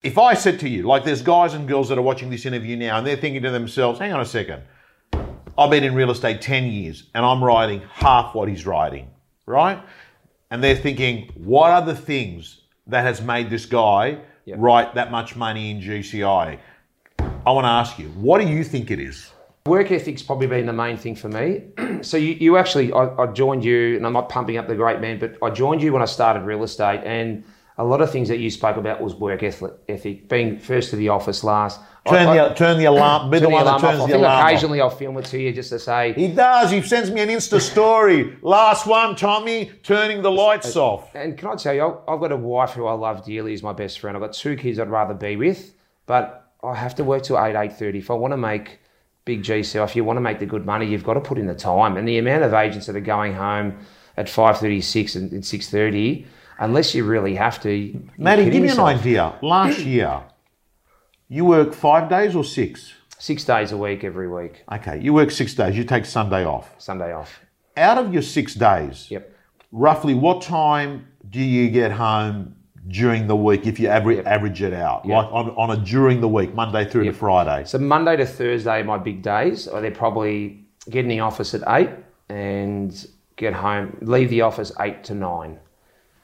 If I said to you, like there's guys and girls that are watching this interview now and they're thinking to themselves, hang on a second, I've been in real estate 10 years and I'm writing half what he's writing, right? And they're thinking, what are the things that has made this guy Yep. write that much money in GCI? I want to ask you, what do you think it is? Work ethic's probably been the main thing for me. so you, you actually, I, I joined you, and I'm not pumping up the great man, but I joined you when I started real estate, and a lot of things that you spoke about was work ethic, being first to the office, last. Turn I, I, the turn the alarm. Be the one that alarm off. turns I the think alarm. off. occasionally I'll film it to you just to say, He does. He sends me an Insta story. Last one, Tommy, turning the lights off. And can I tell you, I- I've got a wife who I love dearly, is my best friend. I've got two kids I'd rather be with, but I have to work till eight, eight thirty. If I want to make big GCI, if you want to make the good money, you've got to put in the time. And the amount of agents that are going home at five thirty, six, and, and six thirty, unless you really have to. Matty, give me an idea. Last year, you work five days or six? Six days a week, every week, Okay, you work six days. You take Sunday off. Sunday off. Out of your six days, Yep. roughly what time do you get home during the week if you average, average it out? Yep. Like on, on a during the week, Monday through Yep. to Friday? So Monday to Thursday, my big days. Or they're probably get in the office at eight and get home, leave the office eight to nine.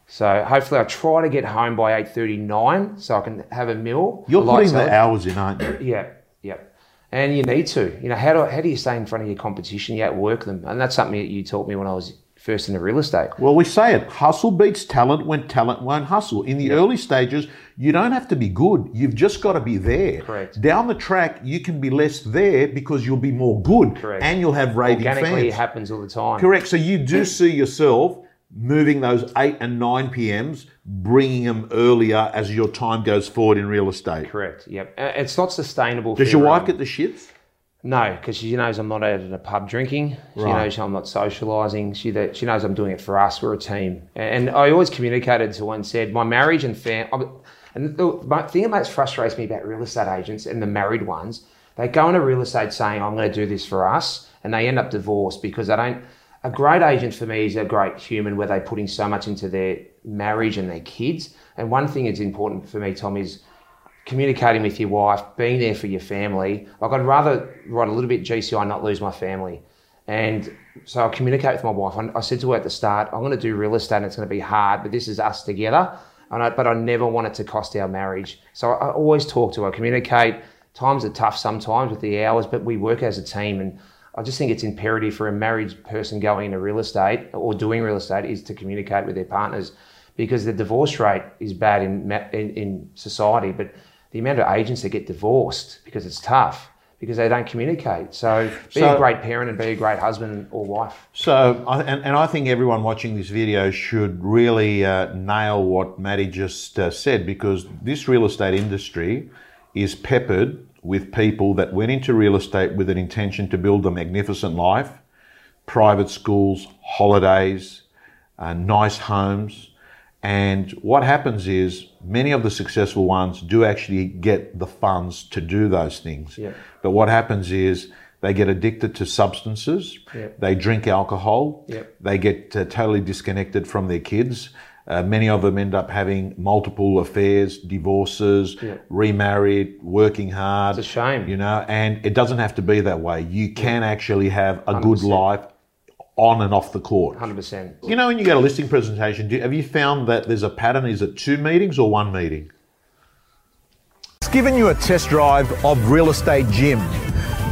So hopefully I try to get home by eight thirty nine, so I can have a meal. You're a putting salad. the hours in, aren't you? Yeah, yeah. And you need to. You know, how do how do you stay in front of your competition? You outwork them, and that's something that you taught me when I was first into real estate. Well, we say it hustle beats talent when talent won't hustle. In the early stages, you don't have to be good. You've just got to be there. Correct. Down the track, you can be less there because you'll be more good Correct. and you'll have raving Organically, it happens all the time. Correct. So you do see yourself moving those 8 and 9 PMs, bringing them earlier as your time goes forward in real estate. Correct. Yep. It's not sustainable. Does your wife everyone. get the shits? No, because she knows I'm not out at a pub drinking. She Right. knows I'm not socialising. She that she knows I'm doing it for us. We're a team, and I always communicated to her and said my marriage and fam. And the thing that most frustrates me about real estate agents and the married ones, they go into real estate saying I'm going to do this for us, and they end up divorced because they don't. A great agent for me is a great human where they're putting so much into their marriage and their kids. And one thing that's important for me, Tom, is communicating with your wife, being there for your family. Like I'd rather write a little bit GCI, not lose my family. And so I communicate with my wife. I, said to her at the start, I'm going to do real estate and it's going to be hard, but this is us together. And I, but I never want it to cost our marriage. So I always talk to her, communicate. Times are tough sometimes with the hours, but we work as a team. And I just think it's imperative for a married person going into real estate or doing real estate is to communicate with their partners because the divorce rate is bad in, in, in society, but the amount of agents that get divorced because it's tough because they don't communicate. So be So- a great parent and be a great husband or wife. So, and, and I think everyone watching this video should really uh, nail what Maddie just uh, said because this real estate industry is peppered with people that went into real estate with an intention to build a magnificent life, private schools, holidays, uh, nice homes. And what happens is many of the successful ones do actually get the funds to do those things. Yeah. But what happens is they get addicted to substances, Yeah. they drink alcohol, Yep. they get uh, totally disconnected from their kids. Uh, many of them end up having multiple affairs, divorces, Yeah. remarried, working hard. It's a shame. You know, and it doesn't have to be that way. You can actually have a good 100%. life on and off the court. 100%. You know, when you go to listing presentation, do, have you found that there's a pattern? Is it two meetings or one meeting? It's given you a test drive of Real Estate Gym.